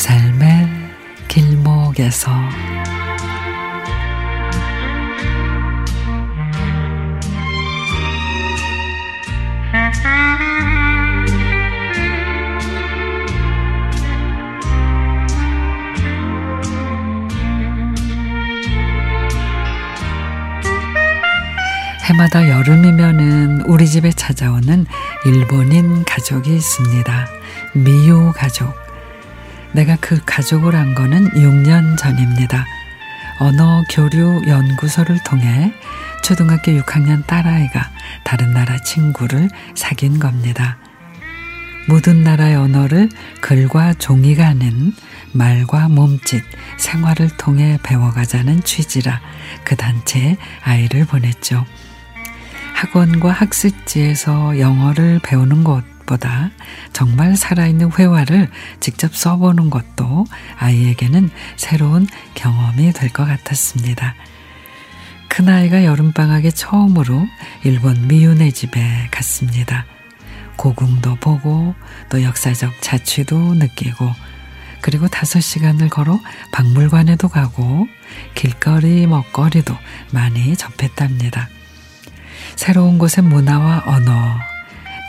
삶의 길목에서 해마다 여름이면은 우리 집에 찾아오는 일본인 가족이 있습니다. 미요 가족. 내가 그 가족을 안 거는 6년 전입니다. 언어 교류 연구소를 통해 초등학교 6학년 딸아이가 다른 나라 친구를 사귄 겁니다. 모든 나라의 언어를 글과 종이가 아닌 말과 몸짓, 생활을 통해 배워가자는 취지라 그 단체에 아이를 보냈죠. 학원과 학습지에서 영어를 배우는 것 보다 정말 살아있는 회화를 직접 써보는 것도 아이에게는 새로운 경험이 될 것 같았습니다. 큰아이가 여름방학에 처음으로 일본 미윤의 집에 갔습니다. 고궁도 보고 또 역사적 자취도 느끼고 그리고 다섯 시간을 걸어 박물관에도 가고 길거리 먹거리도 많이 접했답니다. 새로운 곳의 문화와 언어,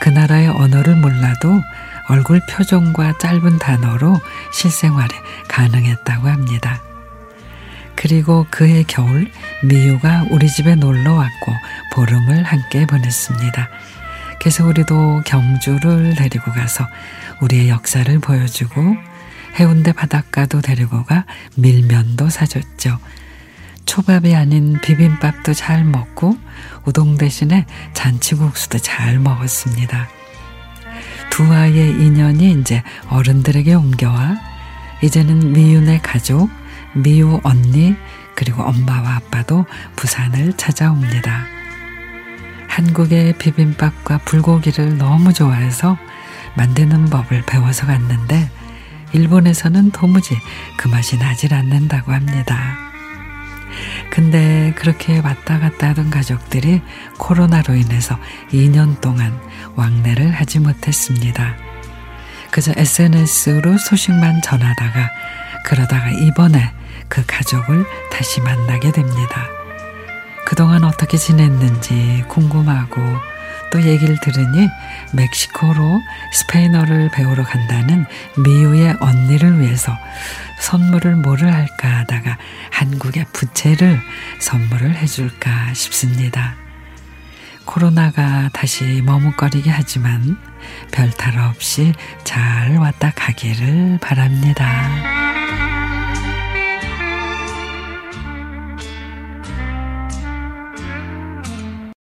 그 나라의 언어를 몰라도 얼굴 표정과 짧은 단어로 실생활에 가능했다고 합니다. 그리고 그해 겨울 미유가 우리 집에 놀러 왔고 보름을 함께 보냈습니다. 그래서 우리도 경주를 데리고 가서 우리의 역사를 보여주고 해운대 바닷가도 데리고 가 밀면도 사줬죠. 초밥이 아닌 비빔밥도 잘 먹고 우동 대신에 잔치국수도 잘 먹었습니다. 두 아이의 인연이 이제 어른들에게 옮겨와 이제는 미윤의 가족, 미유 언니, 그리고 엄마와 아빠도 부산을 찾아옵니다. 한국의 비빔밥과 불고기를 너무 좋아해서 만드는 법을 배워서 갔는데 일본에서는 도무지 그 맛이 나질 않는다고 합니다. 근데 그렇게 왔다 갔다 하던 가족들이 코로나로 인해서 2년 동안 왕래를 하지 못했습니다. 그저 SNS로 소식만 전하다가 그러다가 이번에 그 가족을 다시 만나게 됩니다. 그동안 어떻게 지냈는지 궁금하고 또 얘기를 들으니 멕시코로 스페인어를 배우러 간다는 미우의 언니를 위해서 선물을 뭐를 할까 하다가 한국의 부채를 선물을 해줄까 싶습니다. 코로나가 다시 머뭇거리게 하지만 별탈 없이 잘 왔다 가기를 바랍니다.